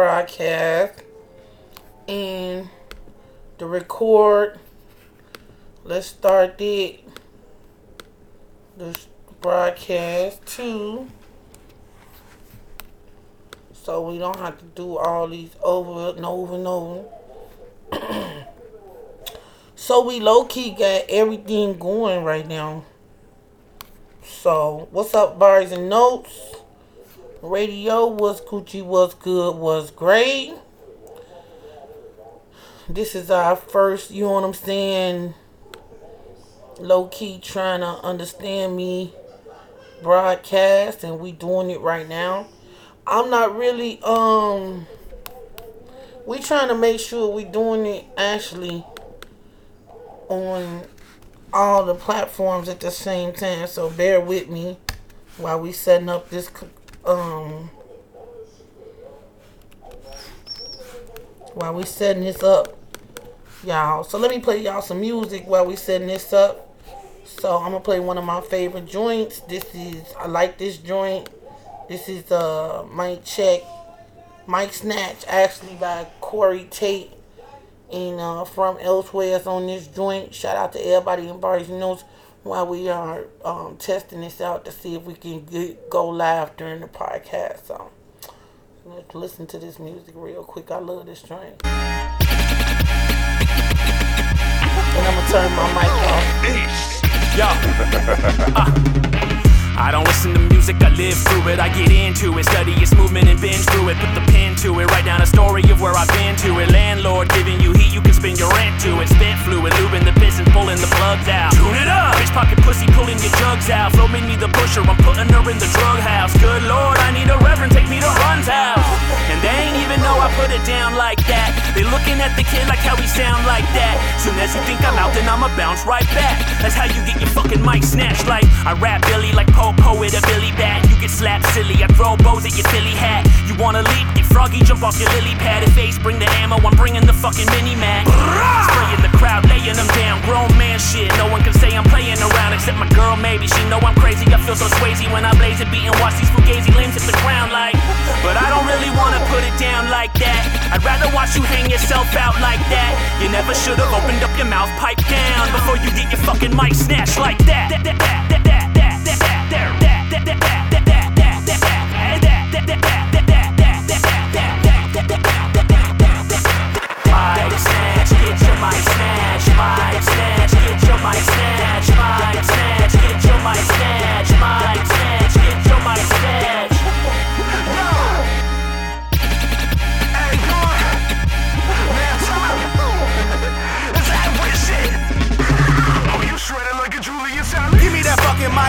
broadcast and the record. Let's start the this broadcast too. So we don't have to do all these over and over and over. so we low key got everything going right now. So what's up, Barz and Notez? Radio was Gucci was good was great. This is our first, you know what I'm saying, low key trying to understand me broadcast and we doing it right now. I'm not really um we trying to make sure we doing it actually on all the platforms at the same time. So bear with me while we setting up this um while we setting this up y'all so let me play y'all some music while we setting this up. So i'm gonna play one of my favorite joints. This is i like this joint. This is uh mic check Mike snatch actually by corey tate. And uh from elsewhere on this joint. Shout out to everybody in bars knows while we are um, testing this out to see if we can get, go live during the podcast. So let's listen to this music real quick. I love this train. And I'm gonna turn my mic off. Yo. uh. I don't listen to music, I live through it. I get into it, study its movement and binge through it. Put the pen to it, write down a story of where I've been to it. Landlord giving you heat, you can spend your rent to it. Spit fluid, lubing the piston, pulling the plugs out. Tune it up! Bitch pocket pussy, pulling your jugs out. Flow made me the pusher, I'm putting her in the drug house. Good lord, I need a reverend, take me to Run's house. And they ain't even know I put it down like that. They looking at the kid like how he sound like that. Soon as you think I'm out, then I'ma bounce right back. That's how you get your fucking mic snatched. Like I rap Billy like Poe poet a Billy Bat. You get slapped silly. I throw bows at your silly hat. You wanna leap? Get froggy, jump off your lily padded face. Bring the ammo. I'm bringing the fucking mini mac. Spraying the crowd, laying them down. Grown man shit. No one can say I'm playing around except my girl. Maybe she know I'm crazy. I feel so swayzy when I blaze it, beating. Watch these fugazi limbs hit the ground like. But I don't really wanna put it down like that. I'd rather watch you hang yourself out like that. You never should've opened up your mouth, pipe down before you get your fucking mic snatched like that. Mic snatch, get your mic snatch, mic snatch, get your mic snatch.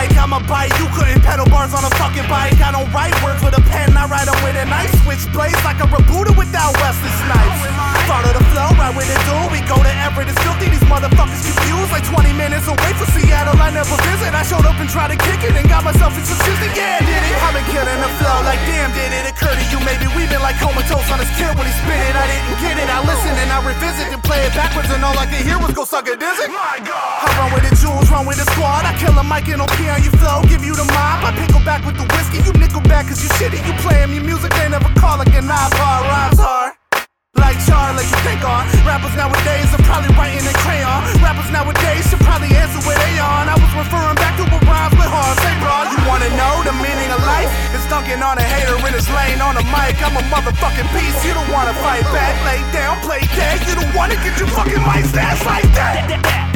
like a bite. You couldn't pedal bars on a fucking bike. I don't write words with a pen, I write them with a knife. Switch blades like a rebooter without Wesley Snipes. Follow the flow, right with it do. We go to Everett, it's filthy. These motherfuckers confused. Like 20 minutes away from Seattle, I never visit. I showed up and tried to kick it and got myself into system. Yeah, did it. I've been killing the flow like damn, did it occur to you? Maybe we've been like comatose on his kid when he spit it. I didn't get it. I listen and I revisit and play it backwards, and all I can hear was go suck a dizzy. My God. I run with the jewels, run with the squad. I kill a mic and pee on your flow. Give you the mob. I pickle back with the whiskey. You nickel back cause you shitty. You playing me music, they never call like an iPod. Rhymes hard. Like Char, let you think on. Rappers nowadays are probably writing in crayon. Rappers nowadays should probably answer where they on. I was referring back to what rhymes with hard. Say, bro, you wanna know the meaning of life? It's dunking on a hater in his lane on a mic. I'm a motherfucking beast. You don't wanna fight back. Lay down, play dead. You don't wanna get your fucking mic stats like that.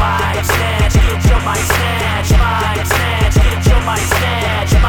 my snatch, get your my snatch, my snatch, get your snatch.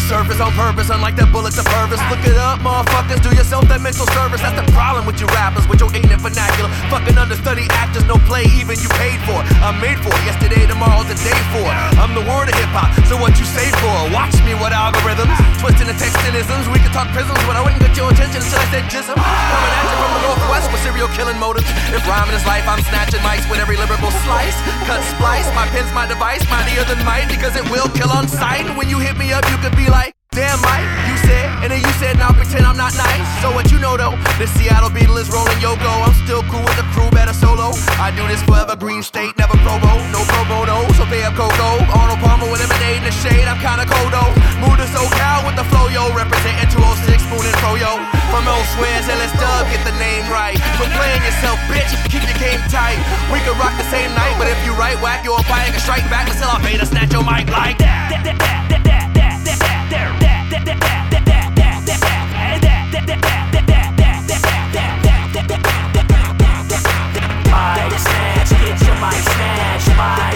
Surface on purpose, unlike that bullet to purpose. Look it up, motherfuckers, do yourself that mental service. That's the problem with you rappers, with your ignorant vernacular. Fucking understudy actors, no play, even you paid for. I'm made for yesterday, tomorrow's the day for. I'm the word of hip hop, so what you say for? Watch me with algorithms, twisting the text euphemisms. We could talk prisms, but I wouldn't get your attention until I said jism. Coming at you from the northwest with serial killing motives. If rhyming is life, I'm snatching mics with every lyrical slice. Cut, splice, my pen's my device, mightier than might, because it will kill on sight. When you hit me up, you could be like, Damn right, you said, and then you said, now pretend I'm not nice. So what you know though, this Seattle Beetle is rolling Yoko. I'm still cool with the crew, better solo. I do this forever, Green State, never probo, no pro bono. So pay up Coco, Arnold Palmer with in the shade. I'm kinda cold though. Move to SoCal with the flow, yo, representing 206 Spoon and Pro, yo. From elsewhere, let's dub, get the name right. Quit playing yourself, bitch, keep your game tight. We could rock the same night, but if you right whack, you're a fire, can strike back until I pay to snatch your mic like that. that, that, that, that, that,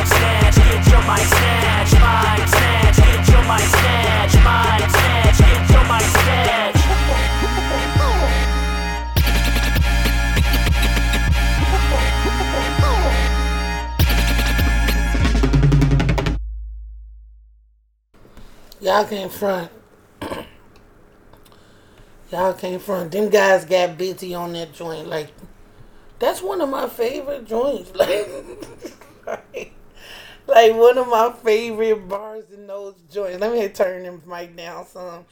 snatch, get your mic snatch, mic snatch, get your mic snatch. Y'all came front. Y'all came front. Them guys got busy on that joint. Like, that's one of my favorite joints. Like, like, one of my favorite bars in those joints. Let me turn them mic down some.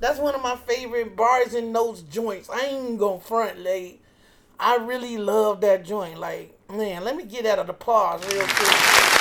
That's one of my favorite bars in those joints. I ain't gonna front, like, I really love that joint. Like, man, let me get out of the applause real quick.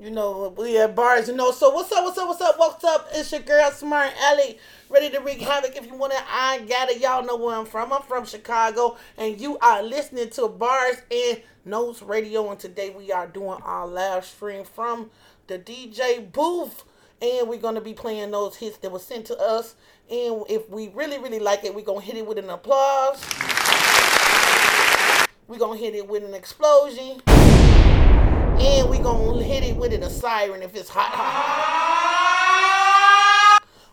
You know, we at bars, you know. So what's up, what's up, what's up, what's up? It's your girl Smart Ellie, ready to wreak havoc. If you want it, I got it. Y'all know where I'm from. I'm from Chicago, and you are listening to Barz and Notez Radio. And today we are doing our live stream from the DJ booth, and we're gonna be playing those hits that were sent to us. And if we really, really like it, we're gonna hit it with an applause. We're gonna hit it with an explosion. And we gonna hit it with it a siren if it's hot, hot,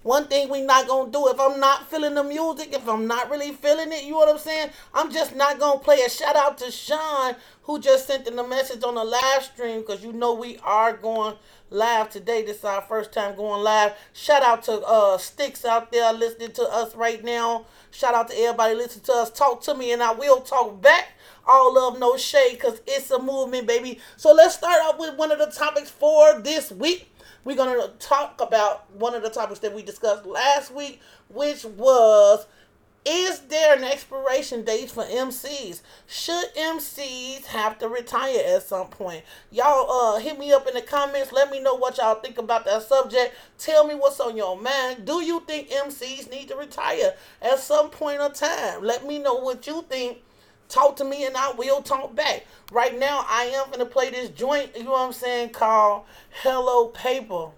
One thing we not gonna do if I'm not feeling the music, if I'm not really feeling it, you know what I'm saying? I'm just not gonna play a shout out to Sean who just sent in the message on the live stream because you know we are going live today. This is our first time going live. Shout out to uh Sticks out there listening to us right now. Shout out to everybody listening to us. Talk to me and I will talk back all love, no shade, because it's a movement, baby. So let's start off with one of the topics for this week. We're going to talk about one of the topics that we discussed last week, which was is there an expiration date for MCs? Should MCs have to retire at some point? Y'all uh hit me up in the comments. Let me know what y'all think about that subject. Tell me what's on your mind. Do you think MCs need to retire at some point of time? Let me know what you think Talk to me and I will talk back. Right now, I am going to play this joint, you know what I'm saying, called Hello Paper.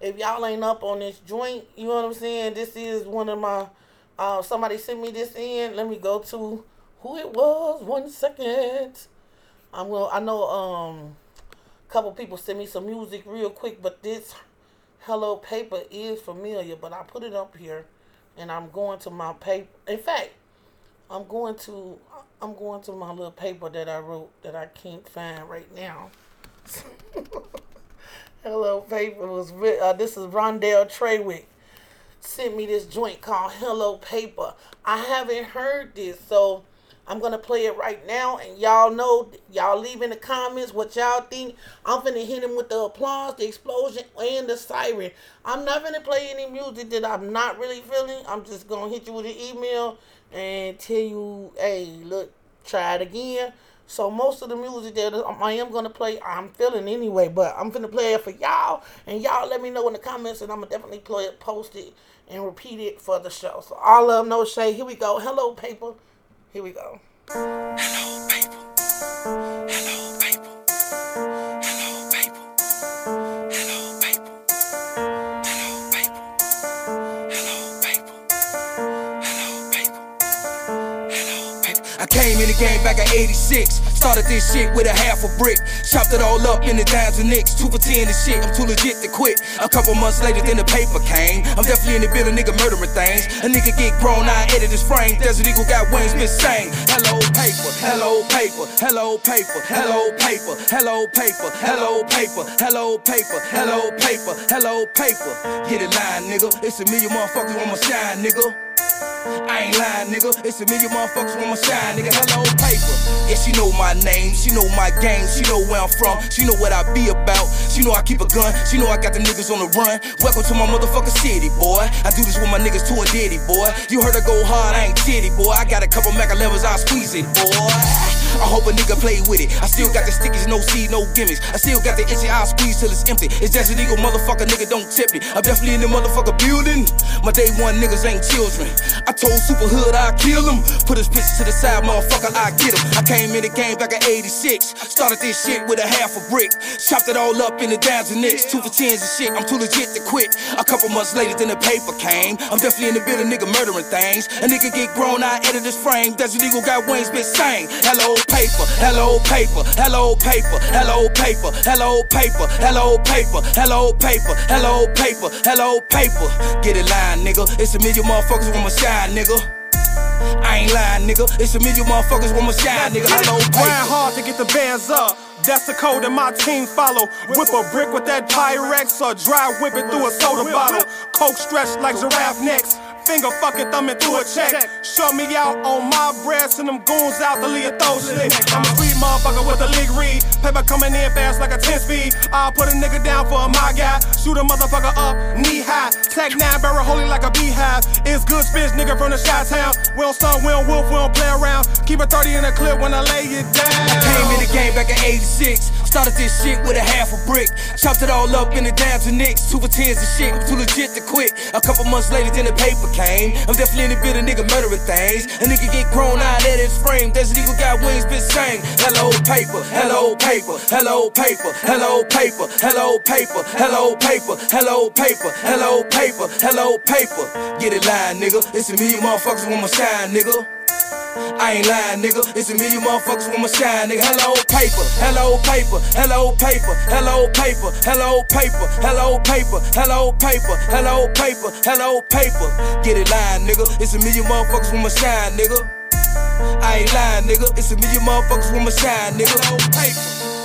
If y'all ain't up on this joint, you know what I'm saying, this is one of my, uh, somebody sent me this in. Let me go to who it was. One second. I'm going to, I know um, a couple people sent me some music real quick, but this Hello Paper is familiar, but I put it up here and I'm going to my paper. In fact, I'm going to I'm going to my little paper that I wrote that I can't find right now. Hello paper was uh, this is Rondell Treywick sent me this joint called Hello Paper. I haven't heard this, so I'm gonna play it right now, and y'all know y'all leave in the comments what y'all think. I'm gonna hit him with the applause, the explosion, and the siren. I'm not gonna play any music that I'm not really feeling. I'm just gonna hit you with an email and tell you, hey, look, try it again. So most of the music that I am gonna play, I'm feeling anyway. But I'm gonna play it for y'all, and y'all let me know in the comments, and I'm gonna definitely play it, post it, and repeat it for the show. So all of no shade. Here we go. Hello, paper. Here we go. Hello, paper. Hello, came in the game back in 86. Started this shit with a half a brick. Chopped it all up in the dimes and nicks. Two for ten and shit. I'm too legit to quit. A couple months later, then the paper came. I'm definitely in the building, nigga murdering things. A nigga get grown, I edit his frame. Desert Eagle got wings, miss same. Hello paper, hello paper, hello paper, hello paper, hello paper, hello paper, hello paper, hello paper, hello paper. Get it line, nigga. It's a million motherfuckers on my shine, nigga. I ain't lying, nigga. It's a million motherfuckers on my shine, nigga. Hello, paper. Yeah, she know my name, she know my game, she know where I'm from, she know what I be about. She know I keep a gun, she know I got the niggas on the run. Welcome to my motherfucking city, boy. I do this with my niggas too and daddy, boy. You heard her go hard, I ain't titty, boy. I got a couple Mac 11s, I'll squeeze it, boy. I hope a nigga play with it. I still got the stickies, no seed, no gimmicks. I still got the itchy eye squeeze till it's empty. It's just illegal, motherfucker, nigga, don't tip me. I'm definitely in the motherfucker building. My day one niggas ain't children. I told Super Hood I'd kill him. Put his bitch to the side, motherfucker, I get him. I came in the game back in 86. Started this shit with a half a brick. Chopped it all up in the dimes and nicks. Two for tens and shit, I'm too legit to quit. A couple months later, then the paper came. I'm definitely in the building, nigga, murdering things. A nigga get grown, I edit his frame. Desert Eagle got wings, bitch, sing. Hello, paper, hello, paper, hello, paper, hello, paper, hello, paper, hello, paper, hello, paper, hello, paper, hello, paper. Get it line, nigga. It's a million motherfuckers with my shine, nigga. I ain't lying, nigga. It's a million motherfuckers with my shine, nigga. Hello. Grind hard to get the bands up. That's the code that my team follow. Whip a brick with that Pyrex or dry whip it through a soda bottle. Coke stretched like giraffe necks. Finger fucking thumbing through a check. Show me out on my breast and them goons out the Leah throw shit. I'm a free motherfucker with a league read. Paper coming in fast like a 10 speed. I'll put a nigga down for a my guy. Shoot a motherfucker up knee high. Tag nine barrel holy like a beehive. It's good spitch nigga from the shot town. We don't stun, we don't wolf, we don't play around. Keep a 30 in the clip when I lay it down. I Came in the game back in 86. Started this shit with a half a brick. Chopped it all up in the dimes and nicks. Two for tens and shit. I'm too legit to quit. A couple months later, then the paper I'm definitely in the building, nigga murdering things. A nigga get grown out at his frame. Desert Eagle got wings, bitch sang. Hello, paper. Hello, paper. Hello, paper. Hello, paper. Hello, paper. Hello, paper. Hello, paper. Hello, paper. Hello, paper. Get it line, nigga. It's a million motherfuckers with my shine, nigga. I ain't lying, nigga. It's a million motherfuckers with my shine, nigga. Hello, paper. Hello, paper. Hello, paper. Hello, paper. Hello, paper. Hello, paper. Hello, paper. Hello, paper. Hello, paper. Get it line, nigga. It's a million motherfuckers with my shine, nigga. I ain't lying, nigga. It's a million motherfuckers with my shine, nigga. Hello, paper.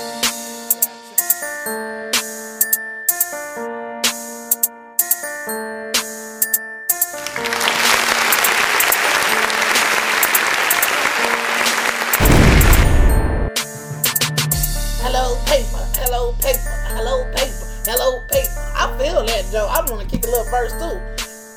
Feel that, Joe. I want to kick a little verse too.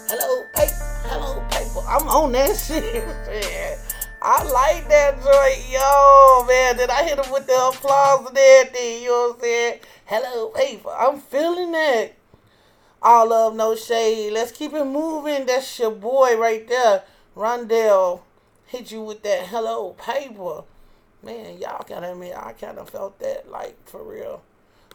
Hello, paper. Hello, paper. I'm on that shit, man. I like that joint, yo, man. Did I hit him with the applause and everything? You know what I'm saying? Hello, paper. I'm feeling that. All love, no shade. Let's keep it moving. That's your boy right there, Rondell. Hit you with that hello, paper. Man, y'all gotta admit, I kind of felt that, like, for real.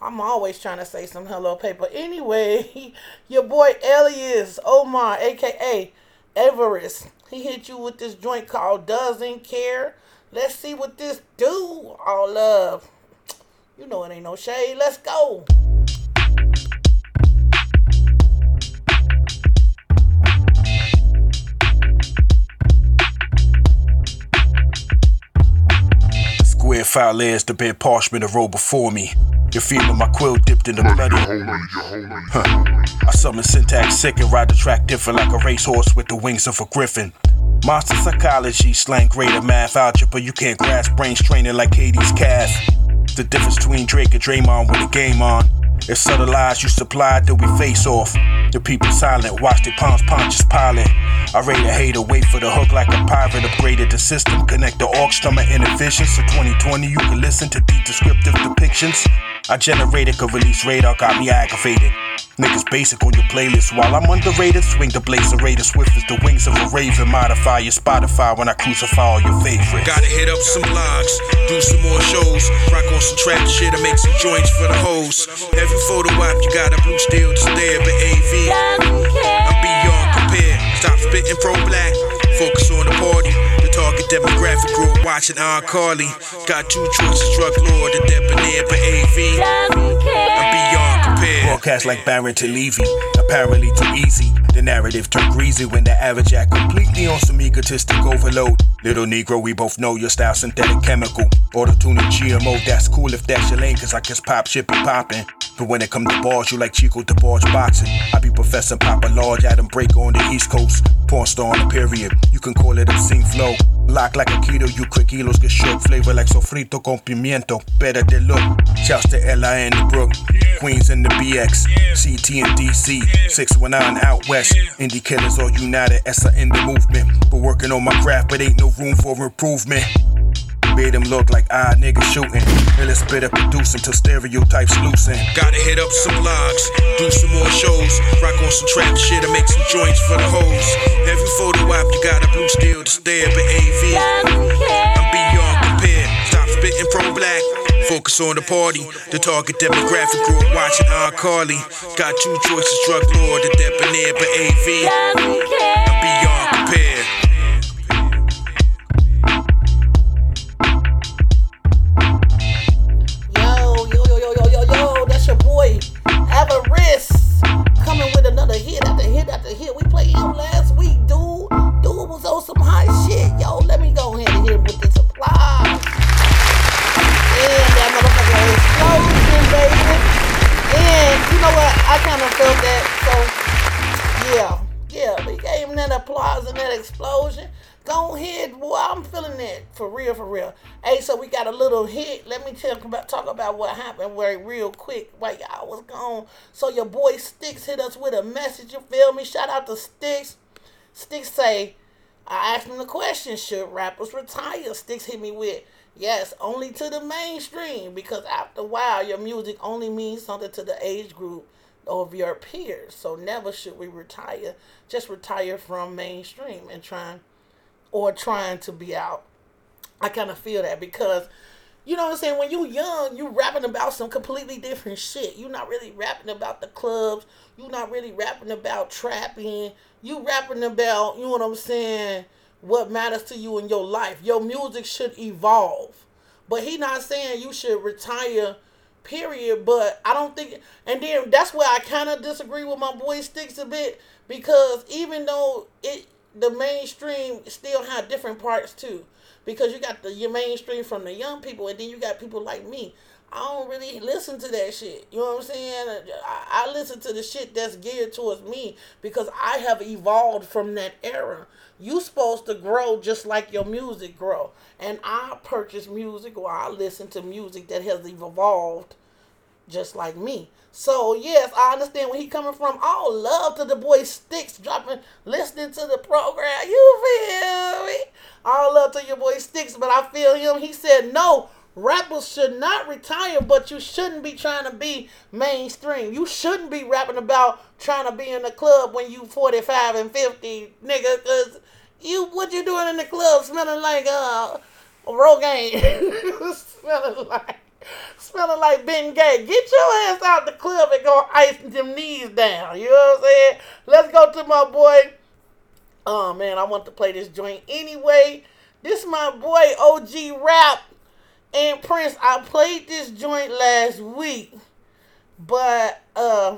I'm always trying to say some hello paper. Anyway, your boy Elias Omar, aka Everest, he hit you with this joint called Doesn't Care. Let's see what this do. All love. You know it ain't no shade. Let's go. Square file layers to bear parchment a roll before me. You feeling my quill dipped in the bloody. Huh. I summon syntax sick and ride the track different like a racehorse with the wings of a griffin. Monster psychology, slang greater math algebra. You can't grasp brains training like Katie's calf. The difference between Drake and Draymond with the game on. If subtle lies you supplied, then we face off. The people silent, watch their palms Pontius Pilate. I rate a hater, wait for the hook like a pirate. Upgraded the system, connect the to my inner. So 2020, you can listen to deep descriptive depictions. I generated a release radar, got me aggravated. Niggas basic on your playlist while I'm underrated. Swing the blazer raider swift as the wings of a raven. Modify your Spotify when I crucify all your favorites. Gotta hit up some blogs, do some more shows, rock on some trap shit and make some joints for the hoes. Every photo op, you got a blue steel to stare, but AV. I'm beyond compared. Stop spitting pro black, focus on the party. The target demographic grew up watching iCarly. Got two choices, drug lord, the debonair, but AV. I'm beyond. Broadcast like Barrington Levy, apparently too easy. The narrative turned greasy when the average act completely on some egotistic overload. Little Negro, we both know your style synthetic chemical. Auto tuning GMO, that's cool if that's your lane, cause I guess pop shit be poppin'. But when it come to bars, you like Chico DeBarge boxing. I be Professor Papa Large, Adam Break on the East Coast. Porn star on the period, you can call it obscene flow. Lock like a keto, you quick kilos get short flavor like sofrito con pimiento. Better they look. Shouts to Ella and the Brook, Queens and the BX, CT and DC, 619 out west. Indie killers all united, Essa in the movement. But working on my craft, but ain't no room for improvement. Made him look like odd niggas shooting. Illest bit of producing till stereotypes loosen. Gotta hit up some blogs, do some more shows, rock on some trap shit and make some joints for the hoes. Every photo op, you got a blue steel to stare, but AV. I'm beyond compared. Stop spitting pro black. Focus on the party. The target demographic grew up watching iCarly. Got two choices, drug lord, the debonair, but AV. hit. Let me tell about talk about what happened very real quick while y'all was gone. So your boy Sticks hit us with a message. You feel me? Shout out to Sticks. Sticks say, I asked him the question: Should rappers retire? Sticks hit me with. Yes, only to the mainstream because after a while your music only means something to the age group of your peers. So never should we retire. Just retire from mainstream and trying or trying to be out. I kind of feel that because you know what I'm saying? When you young, you rapping about some completely different shit. You're not really rapping about the clubs. You're not really rapping about trapping. You rapping about, you know what I'm saying, what matters to you in your life. Your music should evolve. But he not saying you should retire, period. But I don't think and then that's where I kinda disagree with my boy Sticks a bit. Because even though it the mainstream still have different parts too because you got the your mainstream from the young people and then you got people like me. I don't really listen to that shit. You know what i'm saying? I, I listen to the shit that's geared towards me because i have evolved from that era. You supposed to grow just like your music grow. And i purchase music or i listen to music that has evolved just like me. So yes, I understand where he coming from. All love to the boy Sticks dropping, listening to the program. You feel me? All love to your boy Sticks, but I feel him. He said no. Rappers should not retire, but you shouldn't be trying to be mainstream. You shouldn't be rapping about trying to be in the club when you 45 and 50, nigga, because you, what you doing in the club smelling like uh, Rogaine. smelling like smelling like Ben Gay. Get your ass out the club and go ice them knees down. You know what I'm saying? Let's go to my boy. Oh man, I want to play this joint anyway. This my boy OG Rap and Prince. I played this joint last week, but uh,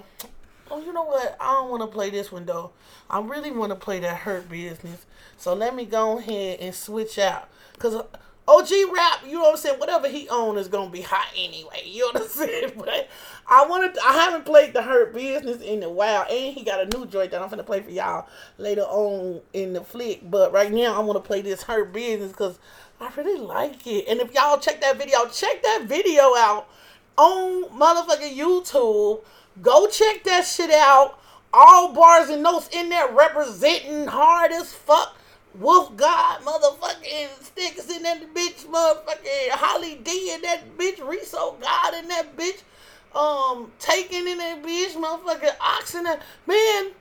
oh, you know what? I don't want to play this one though. I really want to play that Hurt Business. So let me go ahead and switch out, cause. OG rap, you know what I'm saying? Whatever he owns is gonna be hot anyway. You know what I'm saying? But I wanted, I haven't played the Hurt Business in a while, and he got a new joint that I'm gonna play for y'all later on in the flick. But right now, I want to play this Hurt Business because I really like it. And if y'all check that video, check that video out on motherfucking YouTube. Go check that shit out. All Barz and Notez in there representing hard as fuck. Wolf God, motherfucking Sticks in that bitch, motherfucking Holly D in that bitch, Riso God in that bitch, um, Taking in that bitch, motherfucking Ox in that. Man,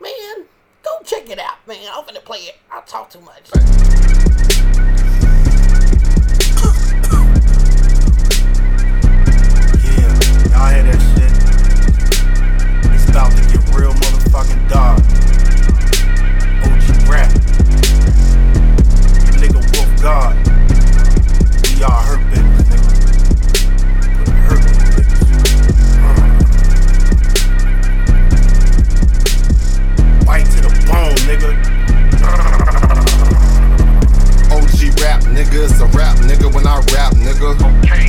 man, go check it out, man. I'm gonna play it. I'll talk too much. Yeah, y'all hear that shit? It's about to get real motherfucking dark. God. We are hurt niggas, nigga. Hurt to the bone, nigga. OG rap, nigga. It's a rap, nigga. When I rap, nigga. Okay.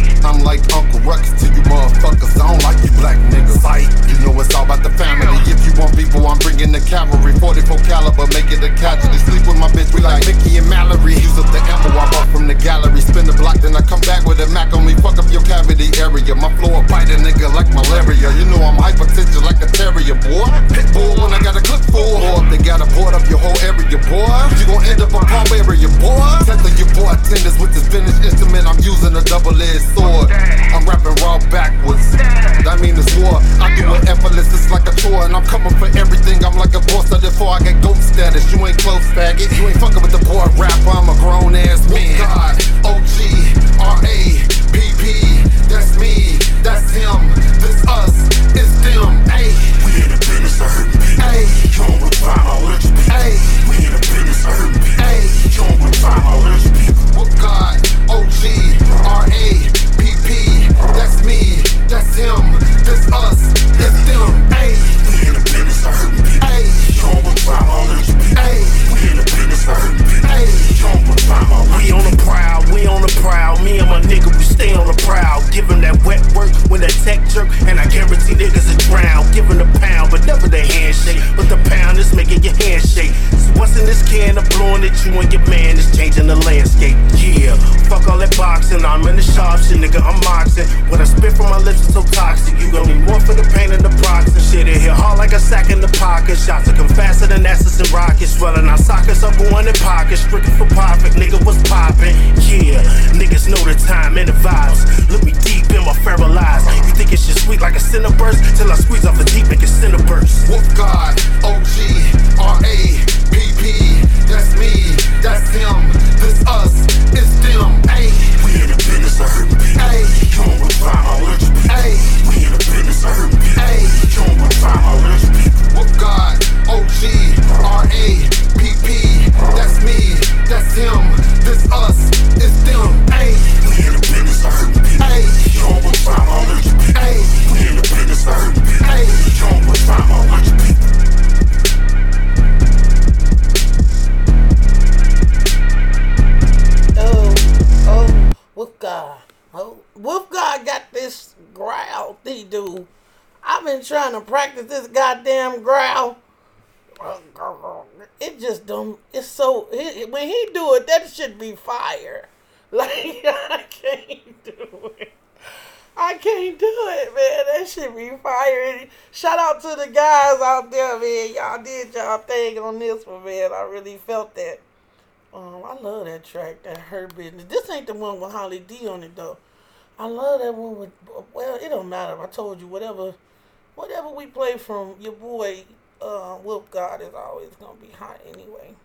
Do it, that should be fire. Like I can't do it. I can't do it, man. That should be fire. Shout out to the guys out there, man. Y'all did y'all thing on this one, man. I really felt that. Um, I love that track, that Hurt Business. This ain't the one with Holly D on it though. I love that one with. Well, it don't matter. I told you whatever, whatever we play from your boy, uh, Wolf God is always gonna be hot anyway.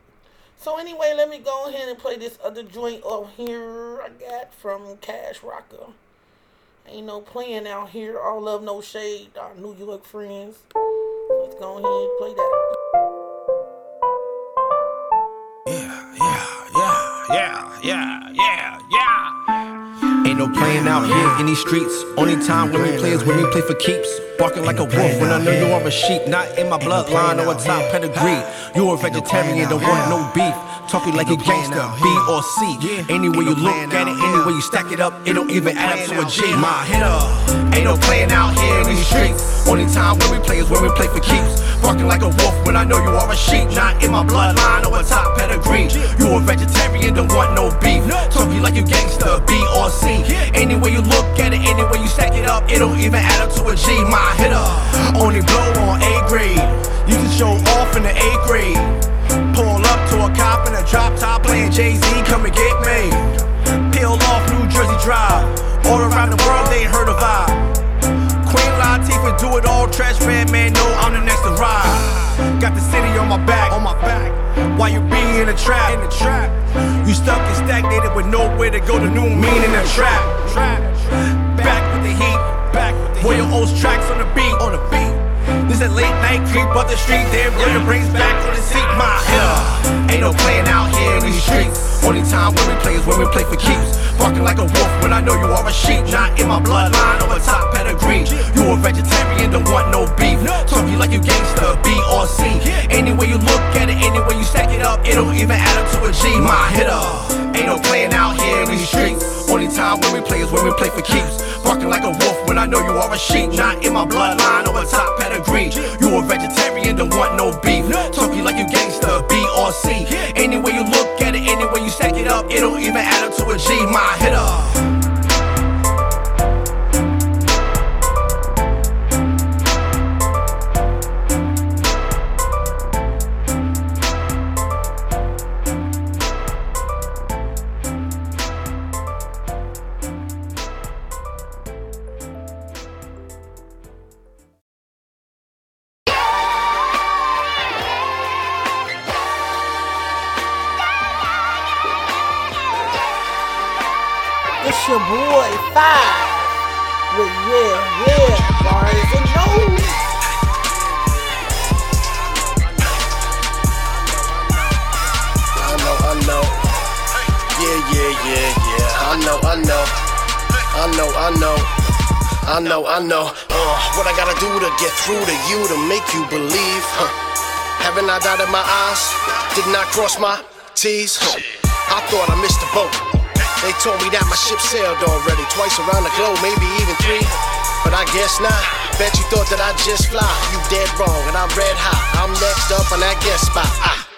So anyway, let me go ahead and play this other joint over here I got from Cash Rocker. Ain't no playing out here. All love, no shade. Our New York friends. Let's go ahead and play that. Yeah, yeah, yeah, yeah, yeah, yeah, yeah. Ain't no playing out here in these streets. Only time when we play is when we play for keeps. Barking like a wolf when I know you are a sheep. Not in my bloodline or a top pedigree. You're a vegetarian, don't want no beef. Talking like a gangster, B or C. Anyway you look at it, anyway you stack it up, it don't even add up to a G. My hitter, ain't no playing out here in these streets. Only time when we play is when we play for keeps. Barking like a wolf when I know you are a sheep. Not in my bloodline or a top pedigree. You're a vegetarian, don't want no beef. It don't even add up to a G. My hitter, only blow on A grade. You can show off in the A grade. Pull up to a cop in a drop top playing Jay Z, come and get me. Peel off New Jersey Drive. All around the world, they heard of I. Queen Latifah do it all, trash man, man, no, I'm the next to ride. Got the city on my back, on my back. While you be in the trap, in the trap. You stuck and stagnated with nowhere to go to new mean in the trap. Royal O's tracks on the beat, on the beat. This a late night creep up the street, damn yeah. your brains back on the seat, my hitter. Ain't no playing out here in these streets. Only time when we play is when we play for keeps. Barking like a wolf when I know you are a sheep. Not in my bloodline or a top pedigree. You a vegetarian, don't want no beef. Talking like you gangster, B or C. Anyway you look at it, anyway you stack it up, it don't even add up to a G. My hitter. Ain't no playing out here in these streets. Only time when we play is when we play for keeps. Barking like a wolf when I know you are a sheep. Not in my bloodline or a top pedigree. You a vegetarian, don't want no beef. Talking like you gangster, B or C. Anyway you look at it, anyway you stack it up, it don't even add up to a G. My hitter. Yeah, yeah. I know, I know. I know, I know. I know, I know. Uh, what I gotta do to get through to you to make you believe? Huh? Haven't I dotted my I's? Did not I cross my T's? Huh? I thought I missed the boat. They told me that my ship sailed already, twice around the globe, maybe even three. But I guess not. Bet you thought that I just fly. You dead wrong, and I'm red hot. I'm next up on that guest spot. Ah.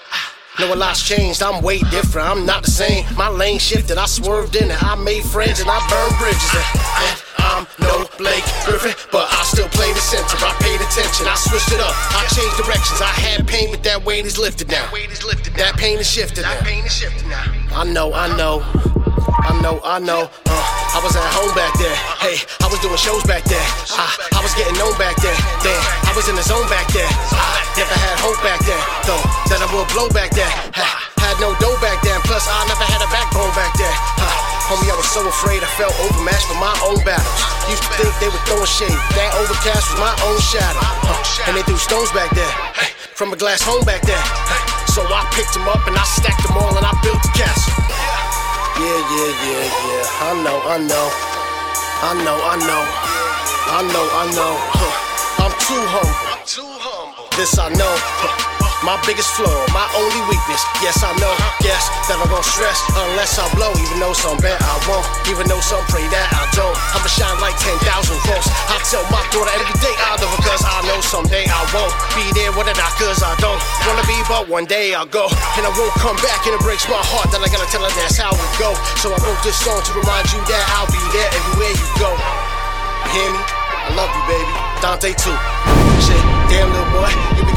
No, a lot's changed. I'm way different. I'm not the same. My lane shifted. I swerved in it. I made friends and I burned bridges. And, and I'm no Blake Griffin, but I still play the center. I paid attention. I switched it up. I changed directions. I had pain, but that weight is lifted now. that pain is shifted now. I know. I know. I know. I know. Uh, I was at home back there. Hey, I was doing shows back there. I, I was getting known back there. Damn, I was in the zone back there. I never had hope back there, though. That I would blow back there. Ha, had no dough back then. Plus, I never had a backbone back there. Ha, homie, I was so afraid I felt overmatched for my own battles. Used to think they were throwing shade. That overcast was my own shadow. Huh, and they threw stones back there. Hey, from a glass home back. Hey, so I picked them up and I stacked them all and I built the castle. Yeah, yeah, yeah, yeah. I know, I know. I know, I know. I know, I know. Huh. I'm too humble. Too humble. This I know. Huh. My biggest flaw, my only weakness. Yes, I know. Yes, that I'm gonna stress unless I blow. Even though some bet I won't. Even though some pray that I don't. I'ma shine like 10,000 volts. I tell my daughter every day I love her cause I know someday I won't be there with her, not cause I don't wanna be, but one day I'll go. And I won't come back, and it breaks my heart that I gotta tell her that's how it go. So I wrote this song to remind you that I'll be there everywhere you go. You hear me? I love you, baby. Dante too. Shit, damn little boy,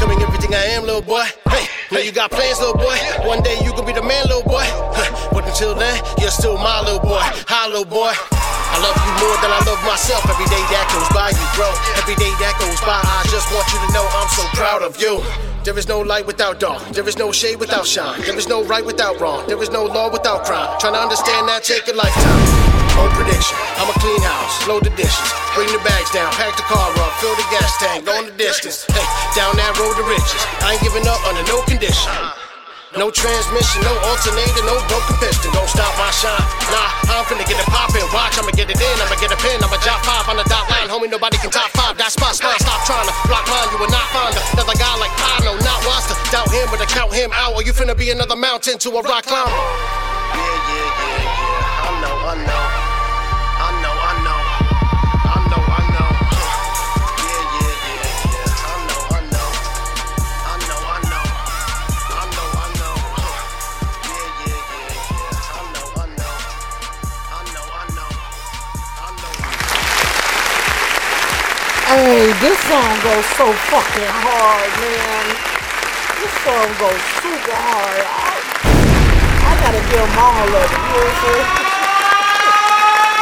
becoming everything I am, little boy. Hey, know you got plans, little boy. One day you can be the man, little boy. Huh, But until then, you're still my little boy. Hi, little boy. I love you more than I love myself. Every day that goes by, you grow. Every day that goes by, I just want you to know I'm so proud of you. There is no light without dark. There is no shade without shine. There is no right without wrong. There is no law without crime. Trying to understand that take a lifetime. Own prediction. I'm a clean house, load the dishes, bring the bags down, pack the car up, fill the gas tank, go on the distance. Hey, down that road to riches. I ain't giving up under no condition. No transmission, no alternator, no broken piston. Don't stop my shine. Nah, I'm finna get it poppin'. Watch, I'ma get it in. I'ma get a pin. I'ma drop five on the dot line. Homie, nobody can top five. That spot, spot. Stop trying to block mine. You will not find another guy like I know. Not wants to doubt him, but to count him out. Or you finna be another mountain to a rock climber. Yeah, yeah, yeah. Hey, this song goes so fucking hard, man. This song goes super hard. I, I gotta give them all of it. You know what I'm saying?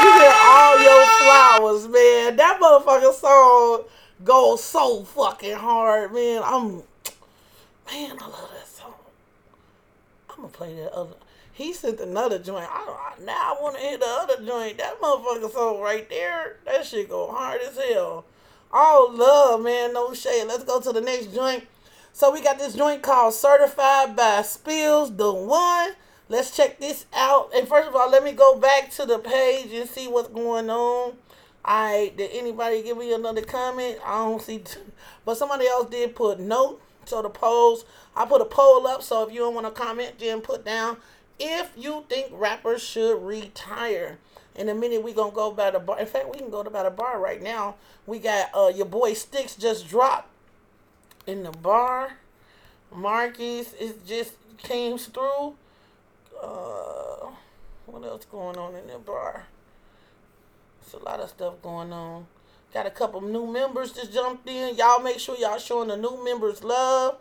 You get all your flowers, man. That motherfucking song goes so fucking hard, man. I'm, man, I love that song. I'm gonna play that other. He sent another joint. I now I want to hear the other joint. That motherfucking song right there. That shit go hard as hell. Oh, love, man. No shade. Let's go to the next joint. So we got this joint called Certified by Spills, the one. Let's check this out. And first of all, let me go back to the page and see what's going on. Alright, did anybody give me another comment? I don't see, t- but somebody else did put note. So the polls, I put a poll up. So if you don't want to comment, then put down if you think rappers should retire. In a minute, we gonna go by the bar. In fact, we can go to by the bar right now. We got uh your boy Sticks just dropped in the bar. Marcus is just came through. Uh, what else going on in the bar? It's a lot of stuff going on. Got a couple new members just jumped in. Y'all make sure y'all showing the new members love.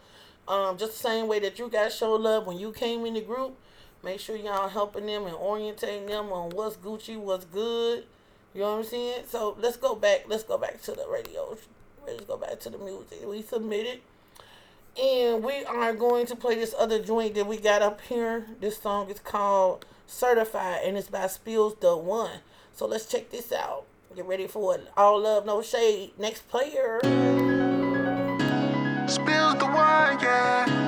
Um, just the same way that you guys show love when you came in the group. Make sure y'all helping them and orientating them on what's Gucci, what's good. You know what I'm saying? So let's go back. Let's go back to the radio. Let's go back to the music. We submitted. And we are going to play this other joint that we got up here. This song is called Certified and it's by Spills the One. So let's check this out. Get ready for it. All love, no shade. Next player. Spills the wine, yeah.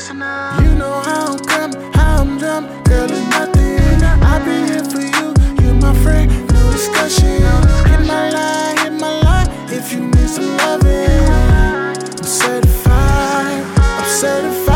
Listen up. You know how I'm coming, how I'm jumping, girl, it's nothing. I'll be here for you, you're my friend, no discussion. Hit my line, hit my line, if you need some loving. I'm certified, I'm certified.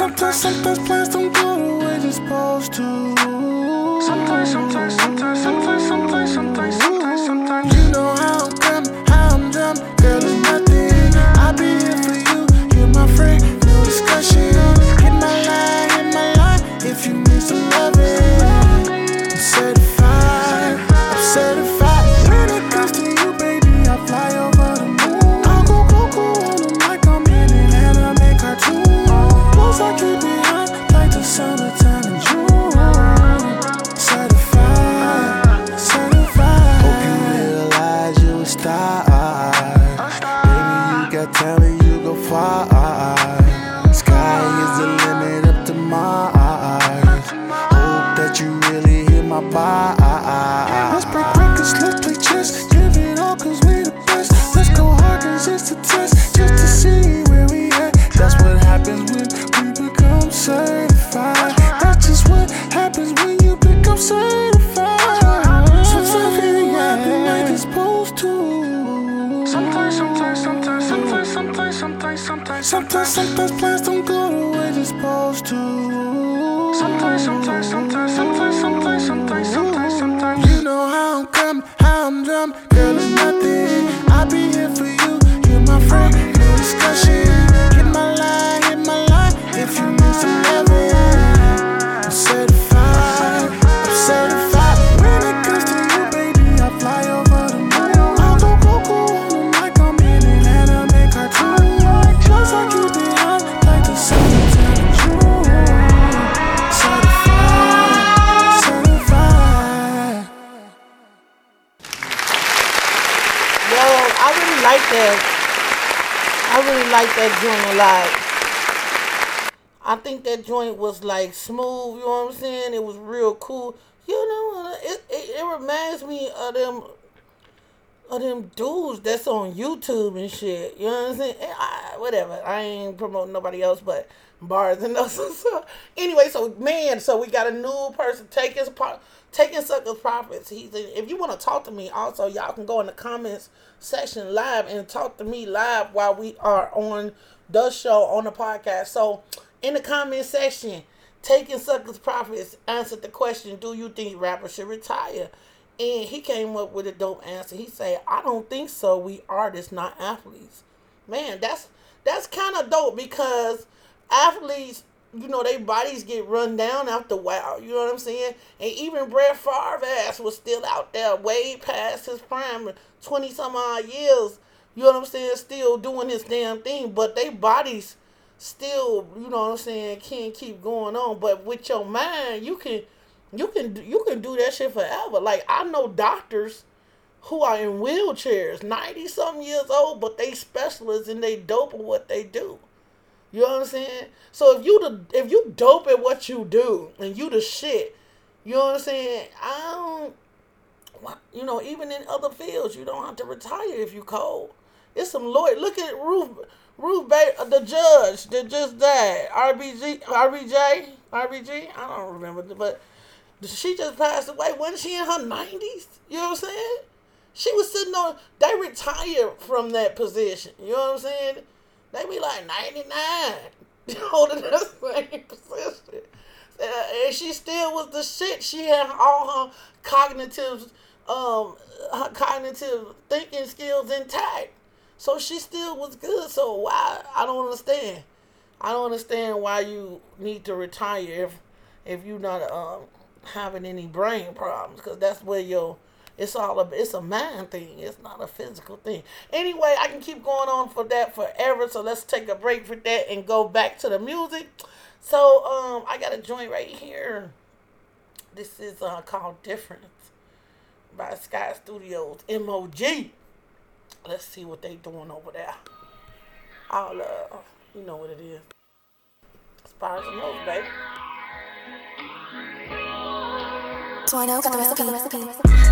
Sometimes, sometimes, plans don't go the way they're supposed to. Like that. I really like that joint a lot. I think that joint was like smooth, you know what I'm saying? It was real cool. You know, uh, it, it, it reminds me of them of them dudes that's on YouTube and shit. You know what I'm saying? And I, whatever. I ain't promoting nobody else but Barz and Notez. so, anyway, so man, so we got a new person taking his part taking suckers profits. He's if you want to talk to me, also y'all can go in the comments section live and talk to me live while we are on the show on the podcast. So in the comment section, taking suckers profits answered the question: Do you think rappers should retire? And he came up with a dope answer. He said, "I don't think so. We artists, not athletes." Man, that's that's kind of dope because athletes, you know, their bodies get run down after while. You know what I'm saying? And even Brett Favre ass was still out there way past his prime, twenty some odd years. You know what I'm saying? Still doing his damn thing, but they bodies still, you know what I'm saying, can't keep going on. But with your mind, you can you can you can do that shit forever. Like I know doctors who are in wheelchairs, ninety something years old, but they specialists and they dope at what they do. You know what I'm saying? So if you the if you dope at what you do and you the shit, you know what I'm saying? I don't. You know, even in other fields, you don't have to retire if you cold. It's some lawyer. Look at Ruth Ruth Bader, uh, the judge that just died. RBG, RBJ, RBG. I don't remember, but she just passed away. Wasn't she in her nineties? You know what I'm saying? She was sitting on. They retired from that position. You know what I'm saying? They be like 99 holding the same position. Uh, and she still was the shit. She had all her cognitive, um, her cognitive thinking skills intact. So she still was good. So why? I don't understand. I don't understand why you need to retire if if you're not um, having any brain problems because that's where your it's all a it's a mind thing. It's not a physical thing. Anyway, I can keep going on for that forever. So let's take a break for that and go back to the music. So um, I got a joint right here. This is uh, called Difference by Sky Studios MOG. Let's see what they doing over there. All uh, you know what it is. Spires and Rose, baby.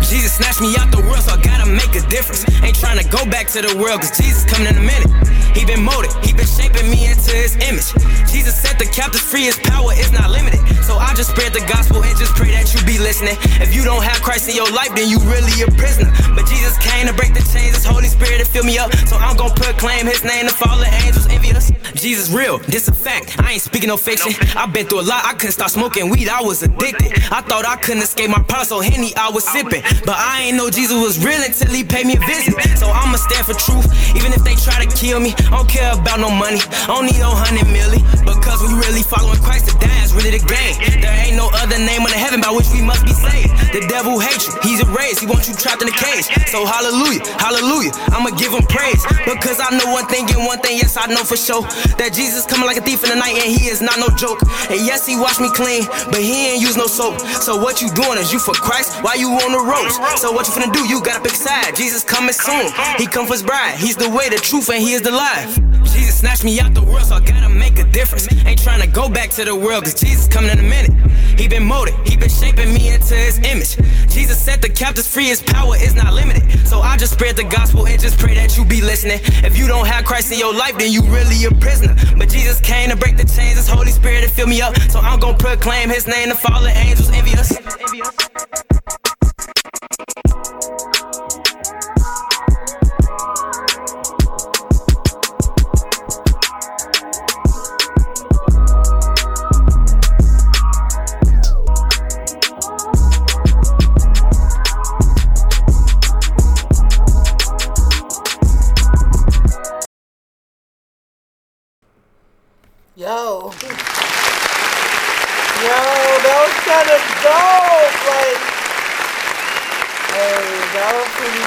Jesus snatched me out the world, so I gotta make a difference. Ain't trying to go back to the world, cause Jesus coming in a minute. He been molded, he been shaping me into his image. Jesus set the captives free, his power is not limited. So I just spread the gospel and just pray that you be listening. If you don't have Christ in your life, then you really a prisoner. But Jesus came to break the chains, his Holy Spirit to fill me up. So I'm gonna proclaim his name to fall the angels envious. Jesus real, this a fact. I ain't speaking no fiction. I've been through a lot, I couldn't stop smoking weed, I was addicted. I thought I couldn't escape my problem, so Henny I was sipping. But I ain't know Jesus was real until he paid me a visit. So I'ma stand for truth, even if they try to kill me. I don't care about no money, I don't need hundred milli. Because we really following Christ, to die is really the game. There ain't no other name under heaven by which we must be saved. The devil hates you, he's a erased, he wants you trapped in a cage. So hallelujah, hallelujah, I'ma give him praise. Because I know one thing and one thing, yes, I know for sure. That Jesus coming like a thief in the night and he is not no joke. And yes, he washed me clean, but he ain't use no soap. So what you doing is you for Christ, why you on the ropes? So what you finna do? You gotta pick a side. Jesus coming soon, he come for his bride. He's the way, the truth, and he is the life. Jesus snatched me out the world, so I gotta make a difference. Ain't trying to go back to the world, cause Jesus coming in a minute. He been molded, he been shaping me into his image. Jesus set the captives free, his power is not limited. So I just spread the gospel and just pray that you be listening. If you don't have Christ in your life, then you really a prisoner. But Jesus came to break the chains, his Holy Spirit to fill me up. So I'm gonna proclaim his name to fallen angels envious. Yo.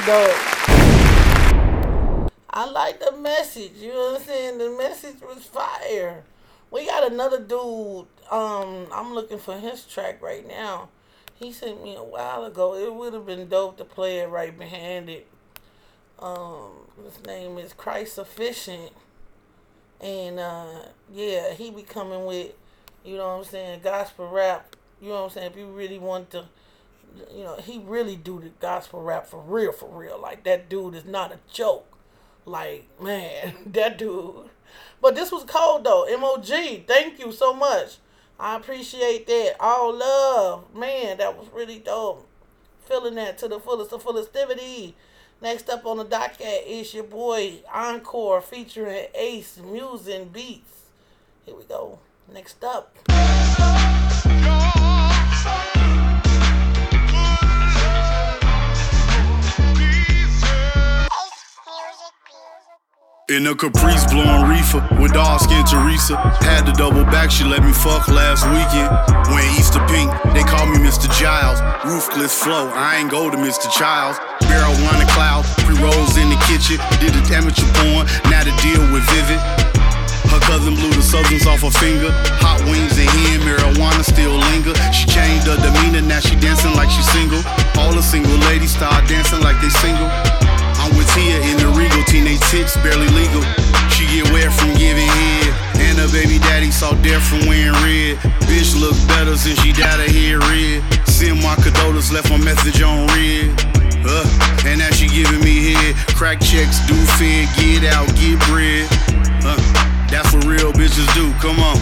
Dope. I like the message. You know what I'm saying? The message was fire. We got another dude. Um, I'm looking for his track right now. He sent me a while ago. It would have been dope to play it right behind it. Um, his name is Christ Sufficient. And uh, yeah, he be coming with, you know what I'm saying, gospel rap. You know what I'm saying? If you really want to, you know, he really do the gospel rap for real, for real. Like that dude is not a joke. Like man, that dude. But this was cold though. Mog, thank you so much. I appreciate that. All love, man. That was really dope. Feeling that to the fullest, the fullest activity. Next up on the docket is your boy Encore featuring Ace Music and Beats. Here we go. Next up. In a Caprice blowing reefer with dark skin Teresa. Had to double back, she let me fuck last weekend. When Easter pink, they call me Mr. Giles. Roofless flow, I ain't go to Mr. Childs. Barrel one a cloud, pre rolls in the kitchen. Did the amateur porn, now to deal with Vivid. Her cousin blew the southerns off her finger. Hot wings and hen, marijuana still linger. She changed her demeanor, now she dancing like she single. All the single ladies start dancing like they single. I'm with Tia in the regal, teenage tits barely legal. She get wet from giving head, and her baby daddy saw death from wearing red. Bitch look better since she dyed her hair red. Send my condolences, left my message on red. Uh, and now she giving me head. Crack checks, do fed, get out, get bread. Uh, that's what real bitches do. Come on.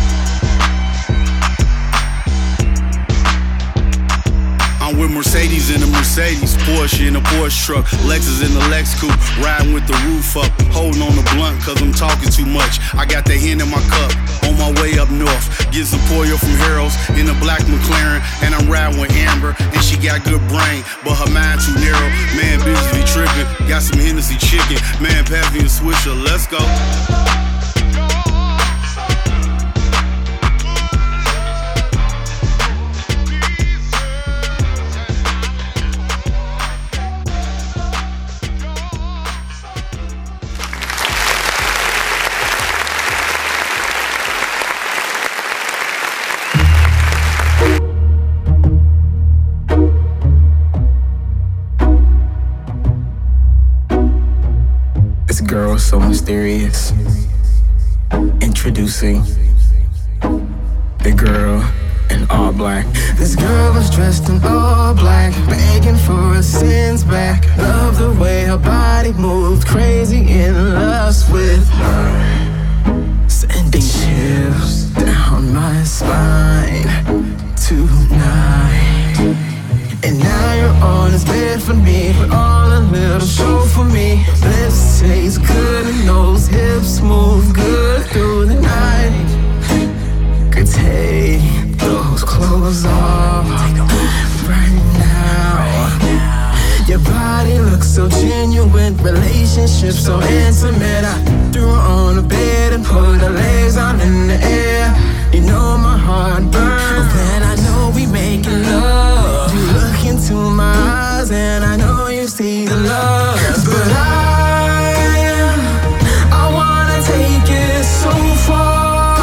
With Mercedes in a Mercedes, Porsche in a Porsche truck, Lexus in the Lex coupe, riding with the roof up, holding on the blunt cause I'm talking too much. I got the hen in my cup, on my way up north, get some Pollo from Harold's in a black McLaren, and I'm riding with Amber, and she got good brain, but her mind too narrow. Man, bitches be tripping, got some Hennessy chicken, man, pass me a swisher, let's go. Mysterious. Introducing the girl in all black. This girl was dressed in all black, begging for her sins back. Love the way her body moved, crazy in lust with her. Sending chills relationship so intimate. I threw her on the bed and put her legs on in the air. You know my heart burns when I know we making love. You look into my eyes and I know you see the love, but I, I wanna take it so far.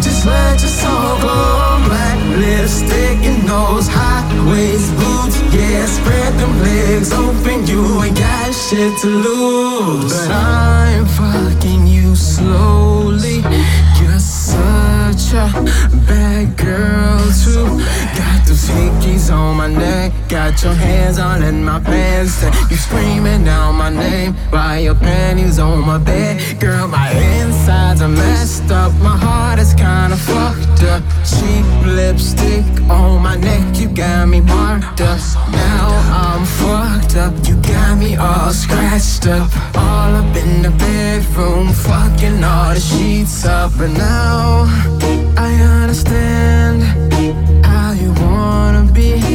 Just let your soul glow. Black lipstick and those high waist boots. Yeah, spread them legs open. You ain't shit to lose. But I'm fucking you slowly. You're such a bad girl too. Got those hickeys on my neck. Got your hands all in my pants. You screaming out my name. While your panties on my bed. Girl, my insides are messed up. My heart is kinda fucked up. Cheap lipstick on my neck. You got me marked up. Now I'm fucked up. You got me all scratched up. All up in the bedroom. Fucking all the sheets up. But now I understand how you wanna be